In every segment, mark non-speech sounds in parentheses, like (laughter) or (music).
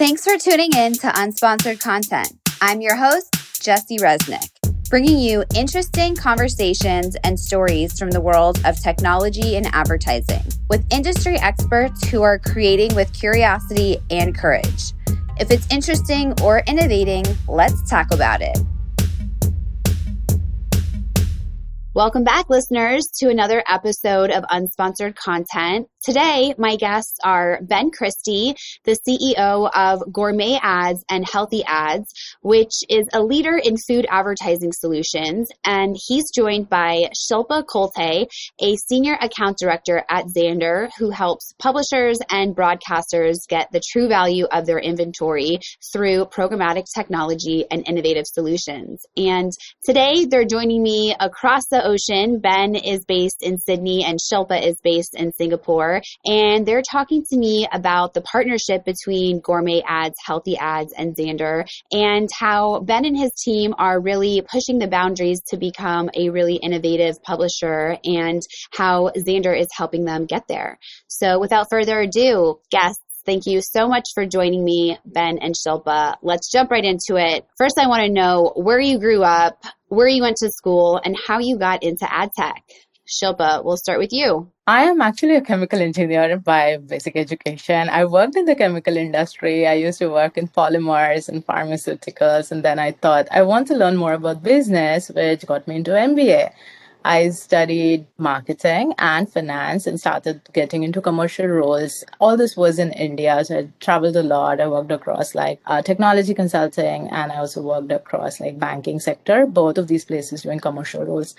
Thanks for tuning in to Unsponsored Content. I'm your host, Jesse Resnick, bringing you interesting conversations and stories from the world of technology and advertising with industry experts who are creating with curiosity and courage. If it's interesting or innovating, let's talk about it. Welcome back, listeners, to another episode of Unsponsored Content. Today, my guests are Ben Christie, the CEO of Gourmet Ads and Healthy Ads, which is a leader in food advertising solutions. And he's joined by Shilpa Kolte, a senior account director at Xandr, who helps publishers and broadcasters get the true value of their inventory through programmatic technology and innovative solutions. And today, they're joining me across the ocean. Ben is based in Sydney and Shilpa is based in Singapore and they're talking to me about the partnership between Gourmet Ads, Healthy Ads, and Xandr, and how Ben and his team are really pushing the boundaries to become a really innovative publisher, and how Xandr is helping them get there. So, without further ado, guests, Thank you so much for joining me, Ben and Shilpa. Let's jump right into it. First, I want to know where you grew up, where you went to school, and how you got into ad tech. Shilpa, we'll start with you. I am actually a chemical engineer by basic education. I worked in the chemical industry. I used to work in polymers and pharmaceuticals. And then I thought I want to learn more about business, which got me into MBA. I studied marketing and finance and started getting into commercial roles. All this was in India. So I traveled a lot. I worked across like uh, technology consulting and I also worked across like banking sector, both of these places doing commercial roles.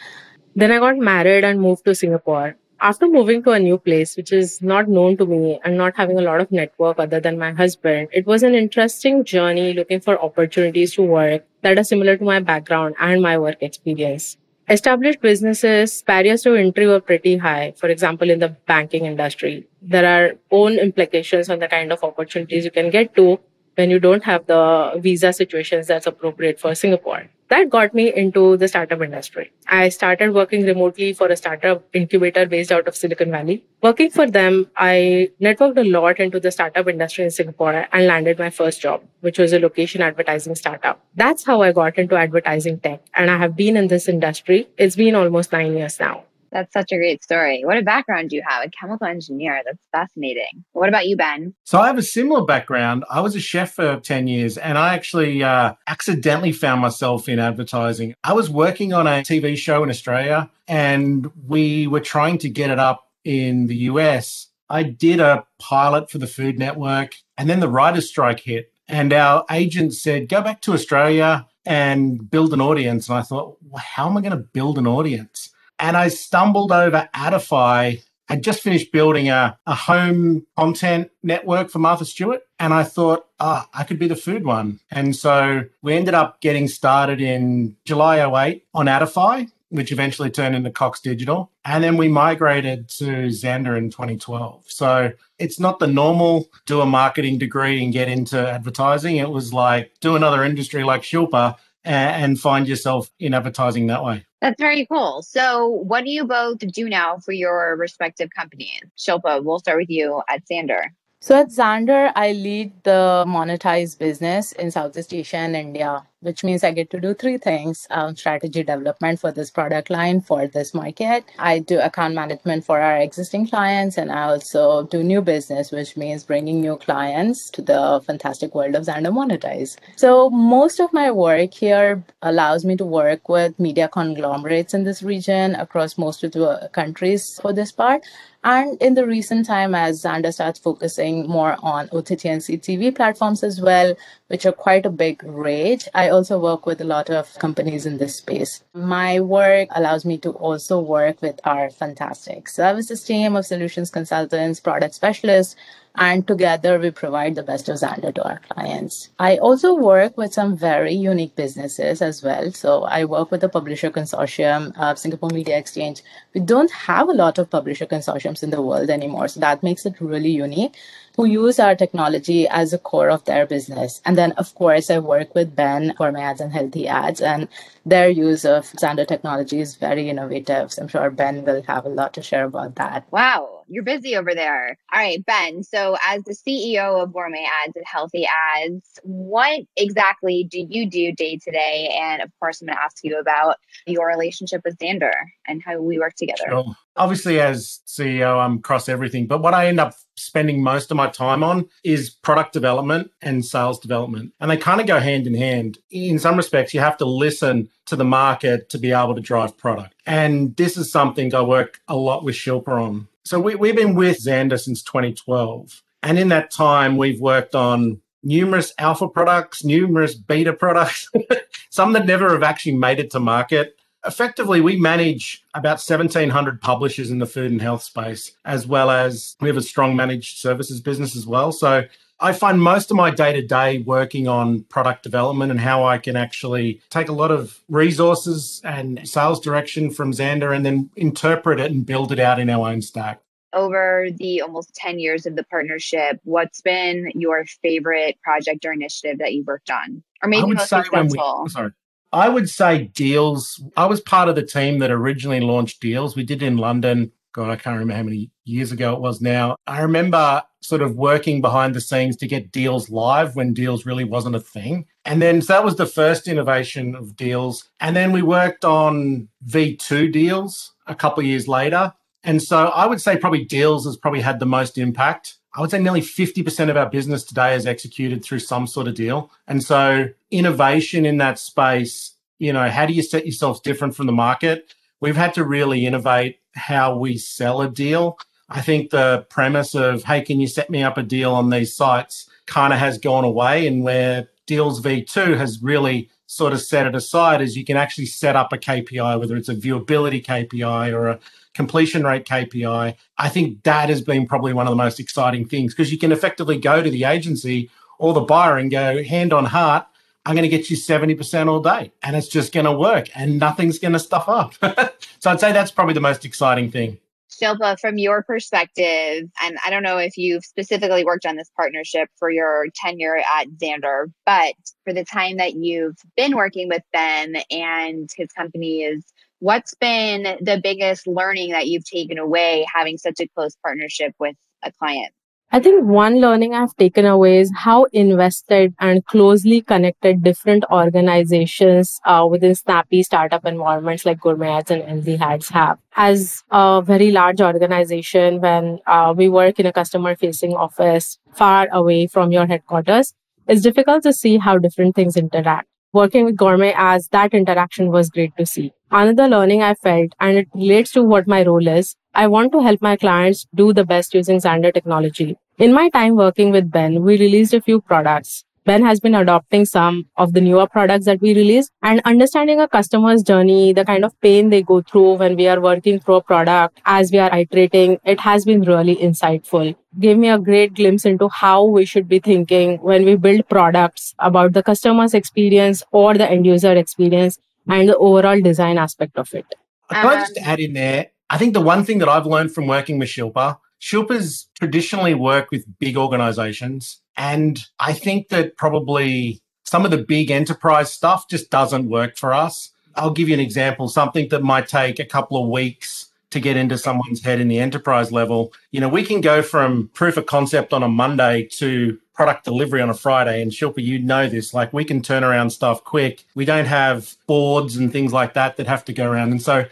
Then I got married and moved to Singapore. After moving to a new place, which is not known to me and not having a lot of network other than my husband, it was an interesting journey looking for opportunities to work that are similar to my background and my work experience. Established businesses, barriers to entry were pretty high. For example, in the banking industry, there are own implications on the kind of opportunities you can get to when you don't have the visa situations that's appropriate for Singapore that got me into the startup industry. I started working remotely for a startup incubator based out of Silicon Valley. Working for them, I networked a lot into the startup industry in Singapore and landed my first job, which was a location advertising startup. That's how I got into advertising tech. And I have been in this industry. It's been almost nine years now. That's such a great story. What a background you have, a chemical engineer. That's fascinating. What about you, Ben? So I have a similar background. I was a chef for 10 years and I actually uh, accidentally found myself in advertising. I was working on a TV show in Australia and we were trying to get it up in the US. I did a pilot for the Food Network and then the writer's strike hit. And our agent said, go back to Australia and build an audience. And I thought, well, how am I going to build an audience? And I stumbled over Adify. I just finished building a, a home content network for Martha Stewart. And I thought, ah, oh, I could be the food one. And so we ended up getting started in July 08 on Adify, which eventually turned into Cox Digital. And then we migrated to Xandr in 2012. So it's not the normal do a marketing degree and get into advertising. It was like do another industry like Shilpa and find yourself in advertising that way. That's very cool. So, what do you both do now for your respective companies? Shilpa, we'll start with you at Xandr. So at Xandr, I lead the monetized business in Southeast Asia and India, which means I get to do three things um, strategy development for this product line for this market. I do account management for our existing clients, and I also do new business, which means bringing new clients to the fantastic world of Xandr Monetize. So most of my work here allows me to work with media conglomerates in this region across most of the countries for this part. And in the recent time, as Xandr starts focusing more on OTT and CTV platforms as well, which are quite a big rage, I also work with a lot of companies in this space. My work allows me to also work with our fantastic services team of solutions consultants, product specialists, and together we provide the best of Xandr to our clients. I also work with some very unique businesses as well. So I work with the Publisher Consortium of Singapore Media Exchange. We don't have a lot of publisher consortiums in the world anymore, so that makes it really unique who use our technology as a core of their business. And then, of course, I work with Ben for my ads and healthy ads, and their use of Xandr technology is very innovative. So I'm sure Ben will have a lot to share about that. Wow you're busy over there. All right, Ben. So, as the CEO of Gourmet Ads and Healthy Ads, what exactly do you do day to day? And of course, I'm going to ask you about your relationship with Xandr and how we work together. Sure. Obviously, as CEO, I'm across everything, but what I end up spending most of my time on is product development and sales development. And they kind of go hand in hand. In some respects, you have to listen to the market to be able to drive product. And this is something I work a lot with Shilpa on. So we, we've been with Xandr since 2012. And in that time, we've worked on numerous alpha products, numerous beta products, (laughs) some that never have actually made it to market effectively we manage about 1700 publishers in the food and health space as well as we have a strong managed services business as well. So i find most of my day to day working on product development and how i can actually take a lot of resources and sales direction from xandr and then interpret it and build it out in our own stack. Over the almost 10 years of the partnership what's been your favorite project or initiative that you've worked on? Or maybe most successful we, sorry I would say deals. I was part of the team that originally launched deals. We did in London. God, I can't remember how many years ago it was now. I remember sort of working behind the scenes to get deals live when deals really wasn't a thing. And then so that was the first innovation of deals. And then we worked on V2 deals a couple years later. And so I would say probably deals has probably had the most impact. I would say nearly 50% of our business today is executed through some sort of deal. And so innovation in that space, you know, how do you set yourself different from the market? We've had to really innovate how we sell a deal. I think the premise of, hey, can you set me up a deal on these sites kind of has gone away and where Deals V2 has really sort of set it aside is you can actually set up a KPI, whether it's a viewability KPI or a completion rate KPI. I think that has been probably one of the most exciting things because you can effectively go to the agency or the buyer and go, hand on heart, I'm going to get you 70% all day and it's just going to work and nothing's going to stuff up. (laughs) so I'd say that's probably the most exciting thing. Shilpa, from your perspective, and I don't know if you've specifically worked on this partnership for your tenure at Xandr, but for the time that you've been working with Ben and his company is what's been the biggest learning that you've taken away having such a close partnership with a client? I think one learning I've taken away is how invested and closely connected different organizations uh, within snappy startup environments like Gourmet Ads and Healthy Ads have. As a very large organization, when uh, we work in a customer facing office far away from your headquarters, it's difficult to see how different things interact working with Gourmet as that interaction was great to see. Another learning I felt, and it relates to what my role is, I want to help my clients do the best using Xandr technology. In my time working with Ben, we released a few products. Ben has been adopting some of the newer products that we release and understanding a customer's journey, the kind of pain they go through when we are working through a product as we are iterating. It has been really insightful. Gave me a great glimpse into how we should be thinking when we build products about the customer's experience or the end user experience and the overall design aspect of it. Can I um, just add in there? I think the one thing that I've learned from working with Shilpa Shilpa's traditionally worked with big organizations. And I think that probably some of the big enterprise stuff just doesn't work for us. I'll give you an example something that might take a couple of weeks to get into someone's head in the enterprise level. You know, we can go from proof of concept on a Monday to product delivery on a Friday. And Shilpa, you know this, like we can turn around stuff quick. We don't have boards and things like that that have to go around. And so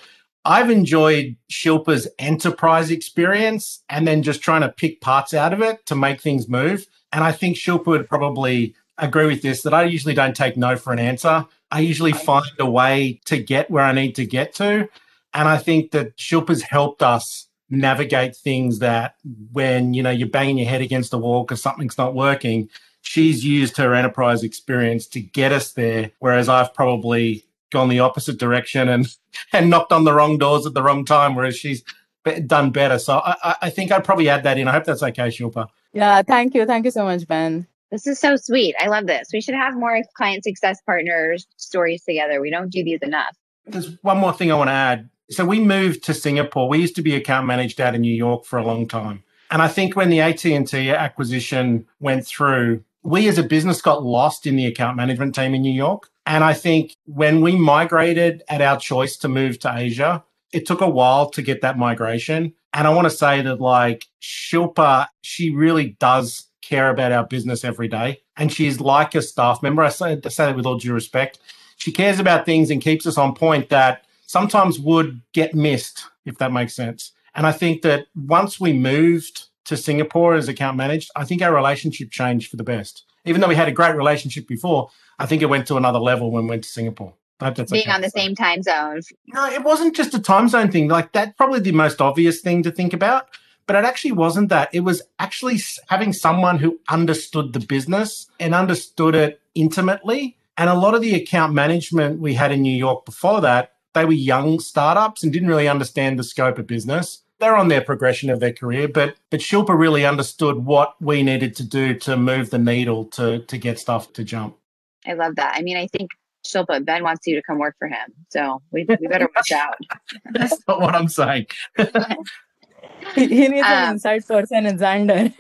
I've enjoyed Shilpa's enterprise experience and then just trying to pick parts out of it to make things move. And I think Shilpa would probably agree with this that I usually don't take no for an answer. I usually find a way to get where I need to get to. And I think that Shilpa's helped us navigate things that when, you know, you're banging your head against the wall because something's not working, she's used her enterprise experience to get us there. Whereas I've probably gone the opposite direction and (laughs) and knocked on the wrong doors at the wrong time, whereas she's done better. So I, I think I'd probably add that in. I hope that's okay, Shilpa. Yeah, thank you. Thank you so much, Ben. This is so sweet. I love this. We should have more client success partners stories together. We don't do these enough. There's one more thing I want to add. So we moved to Singapore. We used to be account managed out in New York for a long time. And I think when the AT&T acquisition went through, we as a business got lost in the account management team in New York. And I think when we migrated at our choice to move to Asia, it took a while to get that migration. And I want to say that, like, Shilpa, she really does care about our business every day. And she's like a staff member. I say, I say that with all due respect. She cares about things and keeps us on point that sometimes would get missed, if that makes sense. And I think that once we moved to Singapore as account managed, I think our relationship changed for the best. Even though we had a great relationship before, I think it went to another level when we went to Singapore. That's Being on the same time zone. No, it wasn't just a time zone thing. Like that's probably the most obvious thing to think about. But it actually wasn't that. It was actually having someone who understood the business and understood it intimately. And a lot of the account management we had in New York before that, they were young startups and didn't really understand the scope of business. They're on their progression of their career, but but Shilpa really understood what we needed to do to move the needle to to get stuff to jump. I love that. I mean, I think Shilpa, Ben wants you to come work for him. So we, we better (laughs) watch out. That's not what I'm saying. (laughs) (laughs) he, he needs um, an inside person in Xandr.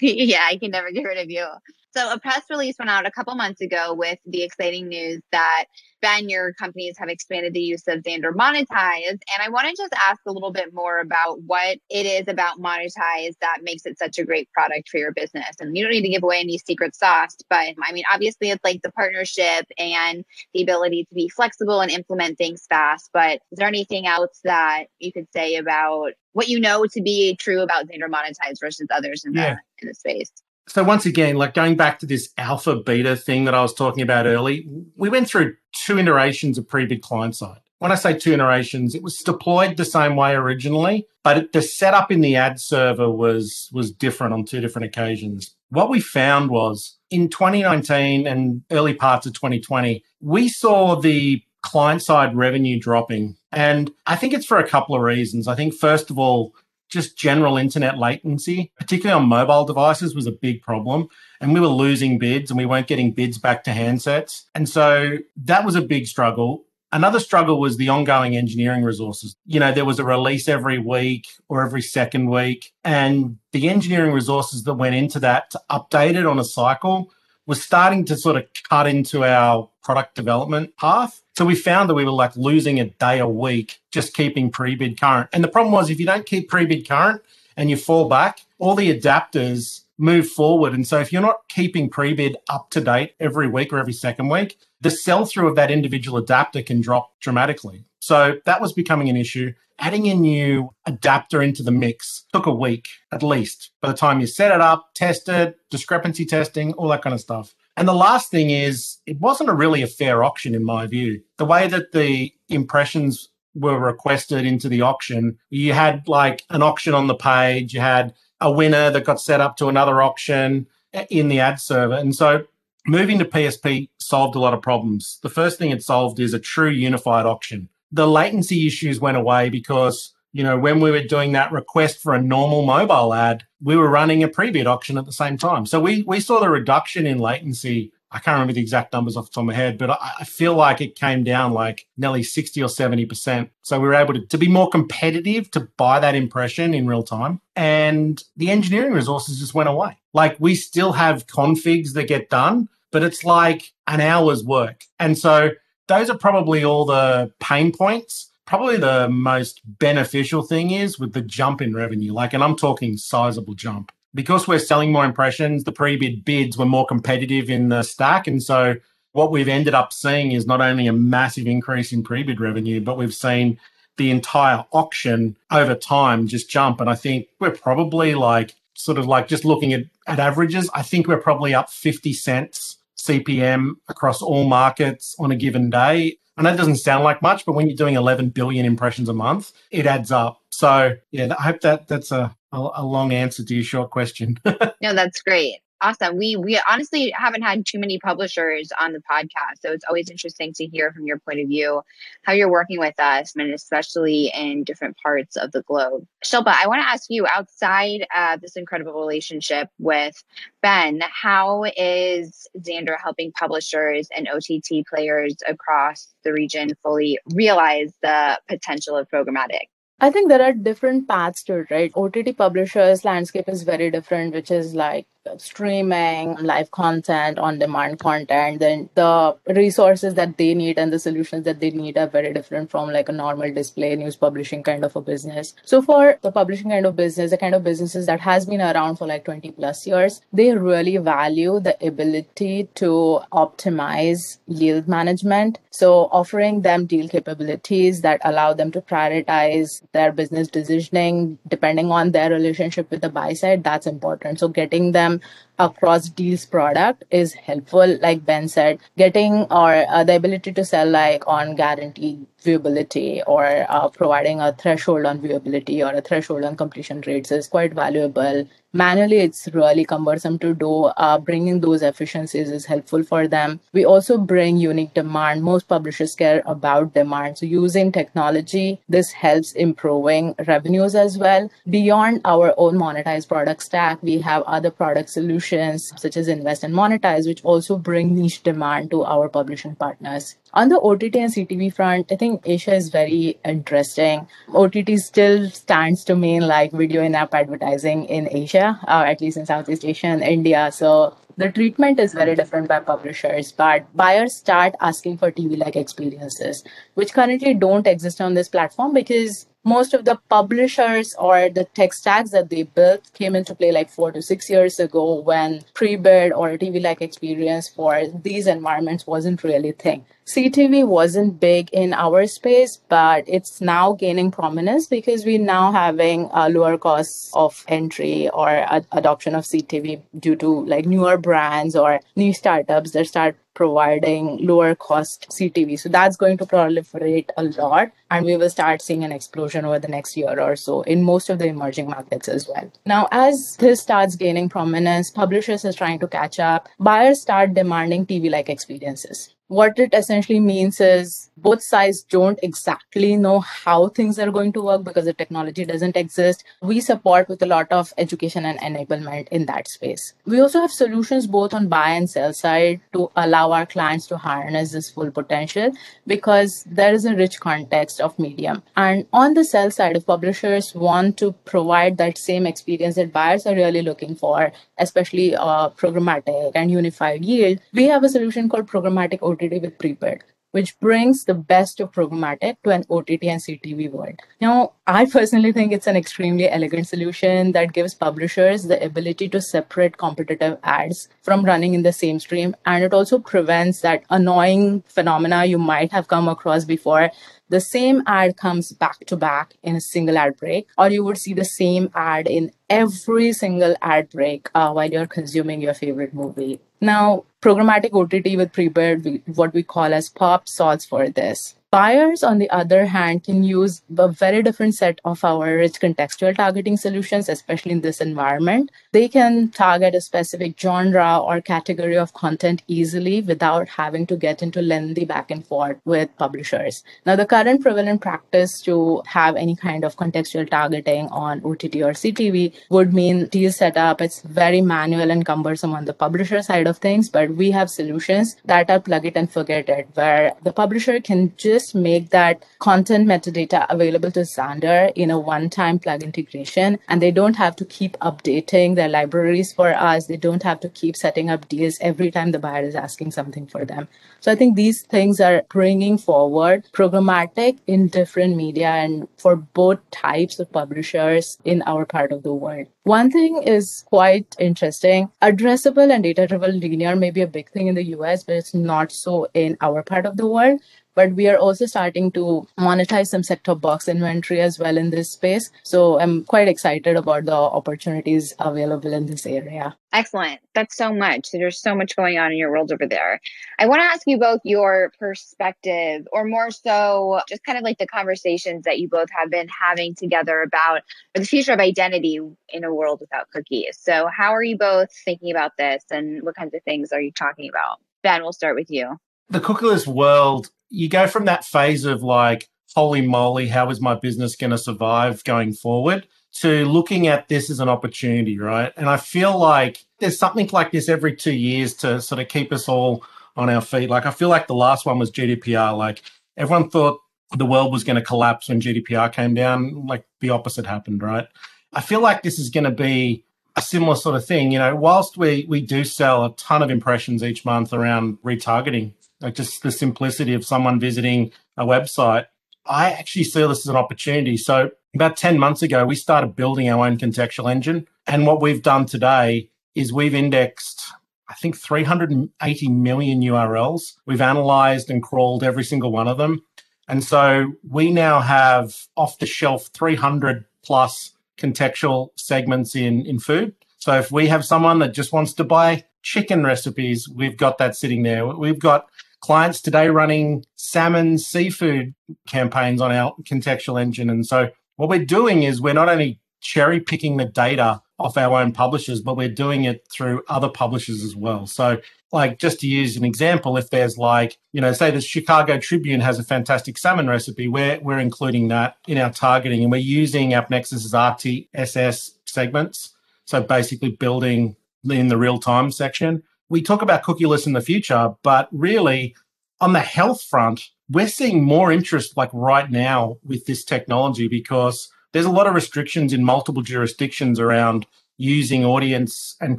yeah, I can never get rid of you. So a press release went out a couple months ago with the exciting news that Ben, your companies have expanded the use of Xandr Monetize. And I want to just ask a little bit more about what it is about Monetize that makes it such a great product for your business. And you don't need to give away any secret sauce, but I mean, obviously it's like the partnership and the ability to be flexible and implement things fast. But is there anything else that you could say about what you know to be true about Xandr Monetize versus others in, yeah. the, in the space? So once again, like going back to this alpha beta thing that I was talking about early, we went through two iterations of pre-bid client side. When I say two iterations, it was deployed the same way originally, but the setup in the ad server was was different on two different occasions. What we found was in 2019 and early parts of 2020, we saw the client side revenue dropping. And I think it's for a couple of reasons. I think, first of all, just general internet latency, particularly on mobile devices, was a big problem. And we were losing bids and we weren't getting bids back to handsets. And so that was a big struggle. Another struggle was the ongoing engineering resources. You know, there was a release every week or every second week, and the engineering resources that went into that to update it on a cycle was starting to sort of cut into our product development path. So we found that we were like losing a day a week just keeping pre-bid current. And the problem was if you don't keep pre-bid current and you fall back, all the adapters move forward. And so if you're not keeping pre-bid up to date every week or every second week, the sell through of that individual adapter can drop dramatically. So that was becoming an issue. Adding a new adapter into the mix took a week at least by the time you set it up, test it, discrepancy testing, all that kind of stuff. And the last thing is, it wasn't a really a fair auction in my view. The way that the impressions were requested into the auction, you had like an auction on the page, you had a winner that got set up to another auction eh, in the ad server. And so moving to PSP solved a lot of problems. The first thing it solved is a true unified auction. The latency issues went away because you know, when we were doing that request for a normal mobile ad, we were running a pre-bid auction at the same time. So we we saw the reduction in latency. I can't remember the exact numbers off the top of my head, but I, I feel like it came down like nearly 60 or 70%. So we were able to, to be more competitive to buy that impression in real time. And the engineering resources just went away. Like we still have configs that get done, but it's like an hour's work. And so those are probably all the pain points probably the most beneficial thing is with the jump in revenue. Like, and I'm talking sizable jump. Because we're selling more impressions, the pre bid bids were more competitive in the stack. And so, what we've ended up seeing is not only a massive increase in pre bid revenue, but we've seen the entire auction over time just jump. And I think we're probably like, sort of like just looking at, at averages, I think we're probably up 50 cents CPM across all markets on a given day. I know doesn't sound like much, but when you're doing 11 billion impressions a month, it adds up. So, yeah, I hope that that's a, a long answer to your short question. (laughs) no, that's great awesome. We we honestly haven't had too many publishers on the podcast, so it's always interesting to hear from your point of view how you're working with us, and especially in different parts of the globe. Shilpa, I want to ask you outside this incredible relationship with Ben, how is Xandr helping publishers and OTT players across the region fully realize the potential of programmatic? I think there are different paths to it, right? OTT publishers landscape is very different, which is like streaming, live content, on demand content, then the resources that they need and the solutions that they need are very different from like a normal display news publishing kind of a business. So for the publishing kind of business, the kind of businesses that has been around for like 20 plus years, they really value the ability to optimize yield management. So offering them deal capabilities that allow them to prioritize their business decisioning depending on their relationship with the buy side, that's important. So getting them them across deals product is helpful like ben said getting or uh, the ability to sell like on guaranteed viewability or uh, providing a threshold on viewability or a threshold on completion rates is quite valuable. Manually it's really cumbersome to do. Uh, bringing those efficiencies is helpful for them. We also bring unique demand. Most publishers care about demand. So using technology this helps improving revenues as well. Beyond our own monetized product stack we have other product solutions such as invest and monetize which also bring niche demand to our publishing partners on the OTT and CTV front, I think Asia is very interesting. OTT still stands to mean like video in app advertising in Asia, uh, at least in Southeast Asia and India. So the treatment is very different by publishers, but buyers start asking for TV like experiences, which currently don't exist on this platform because most of the publishers or the tech stacks that they built came into play like four to six years ago when pre-bid or TV like experience for these environments wasn't really a thing. CTV wasn't big in our space, but it's now gaining prominence because we're now having a lower cost of entry or a- adoption of CTV due to like newer brands or new startups that start providing lower cost CTV. So that's going to proliferate a lot. And we will start seeing an explosion over the next year or so in most of the emerging markets as well. Now, as this starts gaining prominence, publishers are trying to catch up. Buyers start demanding TV like experiences what it essentially means is both sides don't exactly know how things are going to work because the technology doesn't exist. We support with a lot of education and enablement in that space. We also have solutions both on buy and sell side to allow our clients to harness this full potential because there is a rich context of medium. And on the sell side, if publishers want to provide that same experience that buyers are really looking for, especially uh, programmatic and unified yield, we have a solution called programmatic OTT with pre-bid which brings the best of programmatic to an OTT and CTV world. Now, I personally think it's an extremely elegant solution that gives publishers the ability to separate competitive ads from running in the same stream. And it also prevents that annoying phenomena you might have come across before. The same ad comes back to back in a single ad break, or you would see the same ad in every single ad break uh, while you're consuming your favorite movie. Now, programmatic OTT with pre-bid, what we call as POP, solves for this. Buyers, on the other hand, can use a very different set of our rich contextual targeting solutions, especially in this environment. They can target a specific genre or category of content easily without having to get into lengthy back and forth with publishers. Now, the current prevalent practice to have any kind of contextual targeting on OTT or CTV would mean deal setup. It's very manual and cumbersome on the publisher side of things, but we have solutions that are plug it and forget it, where the publisher can just just make that content metadata available to Xandr in a one-time plug integration. And they don't have to keep updating their libraries for us. They don't have to keep setting up deals every time the buyer is asking something for them. So I think these things are bringing forward programmatic in different media and for both types of publishers in our part of the world. One thing is quite interesting. Addressable and data driven linear may be a big thing in the US, but it's not so in our part of the world but we are also starting to monetize some set-top box inventory as well in this space. So I'm quite excited about the opportunities available in this area. Excellent. That's so much. There's so much going on in your world over there. I want to ask you both your perspective, or more so, just kind of like the conversations that you both have been having together about the future of identity in a world without cookies. So, how are you both thinking about this, and what kinds of things are you talking about? Ben, we'll start with you. The cookieless world you go from that phase of like, holy moly, how is my business going to survive going forward? To looking at this as an opportunity, right? And I feel like there's something like this every two years to sort of keep us all on our feet. Like, I feel like the last one was GDPR. Like, everyone thought the world was going to collapse when GDPR came down. Like, the opposite happened, right? I feel like this is going to be a similar sort of thing. You know, whilst we we do sell a ton of impressions each month around retargeting, like just the simplicity of someone visiting a website, I actually see this as an opportunity. So about 10 months ago, we started building our own contextual engine. And what we've done today is we've indexed, I think, 380 million URLs. We've analyzed and crawled every single one of them. And so we now have off the shelf 300 plus contextual segments in, in food. So if we have someone that just wants to buy chicken recipes, we've got that sitting there. We've got clients today running salmon seafood campaigns on our contextual engine. And so what we're doing is we're not only cherry picking the data off our own publishers, but we're doing it through other publishers as well. So, like, just to use an example, if there's like, you know, say the Chicago Tribune has a fantastic salmon recipe, we're, we're including that in our targeting and we're using AppNexus's RTSS segments. So, basically, building in the real time section. We talk about cookieless in the future, but really, on the health front, we're seeing more interest like right now with this technology because there's a lot of restrictions in multiple jurisdictions around using audience and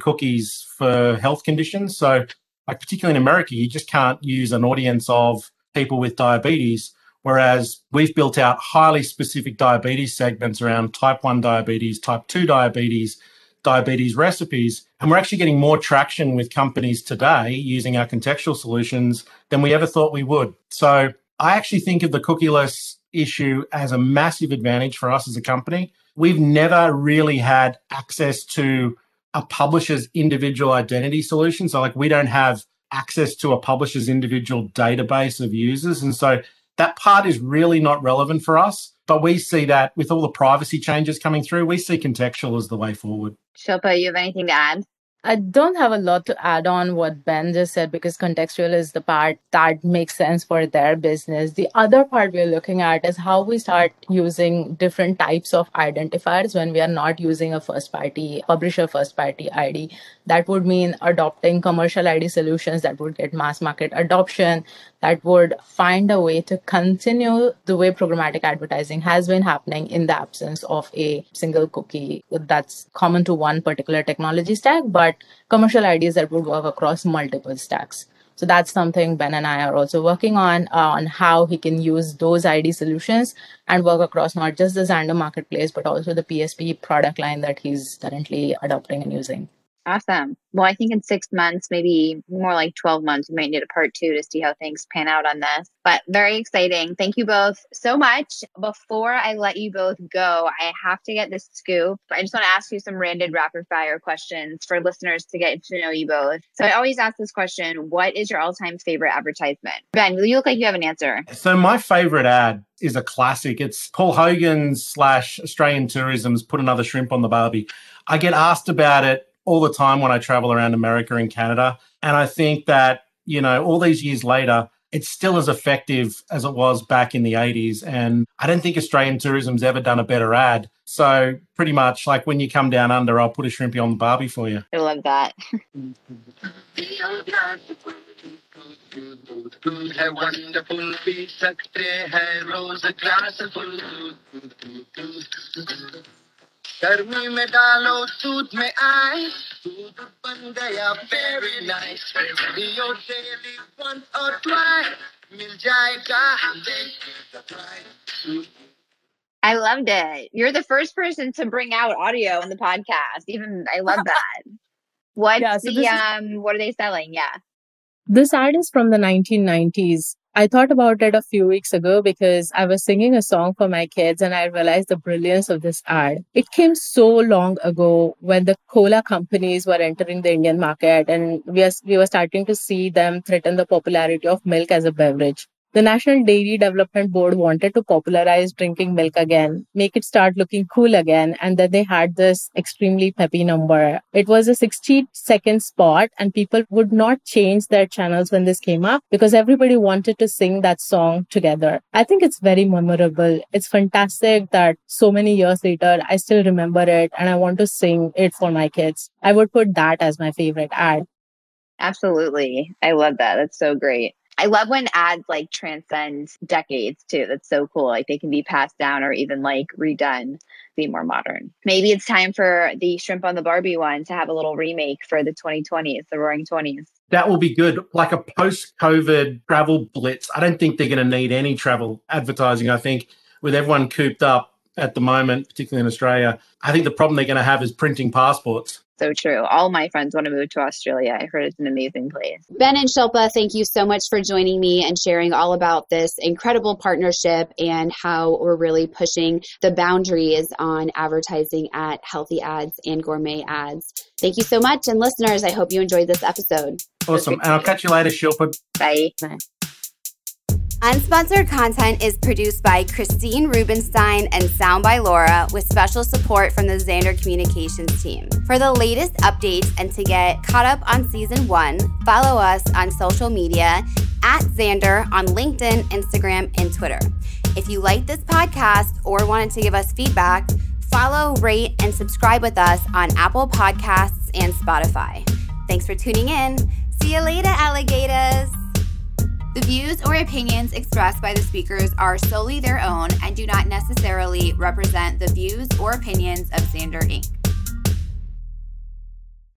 cookies for health conditions. So, like particularly in America, you just can't use an audience of people with diabetes. Whereas we've built out highly specific diabetes segments around type 1 diabetes, type 2 diabetes, diabetes recipes. And we're actually getting more traction with companies today using our contextual solutions than we ever thought we would. So I actually think of the cookieless issue as a massive advantage for us as a company. We've never really had access to a publisher's individual identity solution. So, like, we don't have access to a publisher's individual database of users. And so that part is really not relevant for us. But we see that with all the privacy changes coming through, we see contextual as the way forward. Shilpa, you have anything to add? I don't have a lot to add on what Ben just said because contextual is the part that makes sense for their business. The other part we're looking at is how we start using different types of identifiers when we are not using a first party, publisher first party ID. That would mean adopting commercial ID solutions that would get mass market adoption, that would find a way to continue the way programmatic advertising has been happening in the absence of a single cookie that's common to one particular technology stack, but commercial ideas that would work across multiple stacks. So that's something Ben and I are also working on, uh, on how he can use those ID solutions and work across not just the Xandr marketplace, but also the PSP product line that he's currently adopting and using. Awesome. Well, I think in six months, maybe more like 12 months, we might need a part two to see how things pan out on this. But very exciting. Thank you both so much. Before I let you both go, I have to get this scoop. I just want to ask you some random rapid fire questions for listeners to get to know you both. So I always ask this question What is your all time favorite advertisement? Ben, you look like you have an answer. So my favorite ad is a classic. It's Paul Hogan slash Australian Tourism's Put Another Shrimp on the Barbie. I get asked about it all the time when I travel around America and Canada. And I think that, you know, all these years later, it's still as effective as it was back in the 80s. And I don't think Australian tourism's ever done a better ad. So pretty much like when you come down under, I'll put a shrimpy on the barbie for you. I love that. (laughs) गर्मी में डालो दूध में आए दूध बन गया very nice पियो डेली वंस और ट्वाइस मिल जाएगा I loved it. You're the first person to bring out audio in the podcast. Even I love (laughs) that. What's yeah, so the um what are they selling? Yeah. This ad is from the 1990s I thought about it a few weeks ago because I was singing a song for my kids and I realized the brilliance of this ad. It came so long ago when the cola companies were entering the Indian market and we, are, we were starting to see them threaten the popularity of milk as a beverage. The National Dairy Development Board wanted to popularize drinking milk again, make it start looking cool again, and then they had this extremely peppy number. It was a 60 second spot, and people would not change their channels when this came up because everybody wanted to sing that song together. I think it's very memorable. It's fantastic that so many years later, I still remember it and I want to sing it for my kids. I would put that as my favorite ad. Absolutely. I love that. That's so great. I love when ads like transcend decades too. That's so cool. Like they can be passed down or even like redone, be more modern. Maybe it's time for the shrimp on the Barbie one to have a little remake for the 2020s, the roaring 20s. That will be good. Like a post COVID travel blitz. I don't think they're going to need any travel advertising. I think with everyone cooped up at the moment, particularly in Australia, I think the problem they're going to have is printing passports. So true. All my friends want to move to Australia. I heard it's an amazing place. Ben and Shilpa, thank you so much for joining me and sharing all about this incredible partnership and how we're really pushing the boundaries on advertising at healthy ads and gourmet ads. Thank you so much. And listeners, I hope you enjoyed this episode. Awesome. And I'll catch you later, Shilpa. Bye. Bye. Unsponsored content is produced by Christine Rubenstein and Sound by Laura with special support from the Xandr Communications team. For the latest updates and to get caught up on season one, follow us on social media at Xandr on LinkedIn, Instagram, and Twitter. If you like this podcast or wanted to give us feedback, follow, rate, and subscribe with us on Apple Podcasts and Spotify. Thanks for tuning in. See you later, alligators. The views or opinions expressed by the speakers are solely their own and do not necessarily represent the views or opinions of Xandr Inc.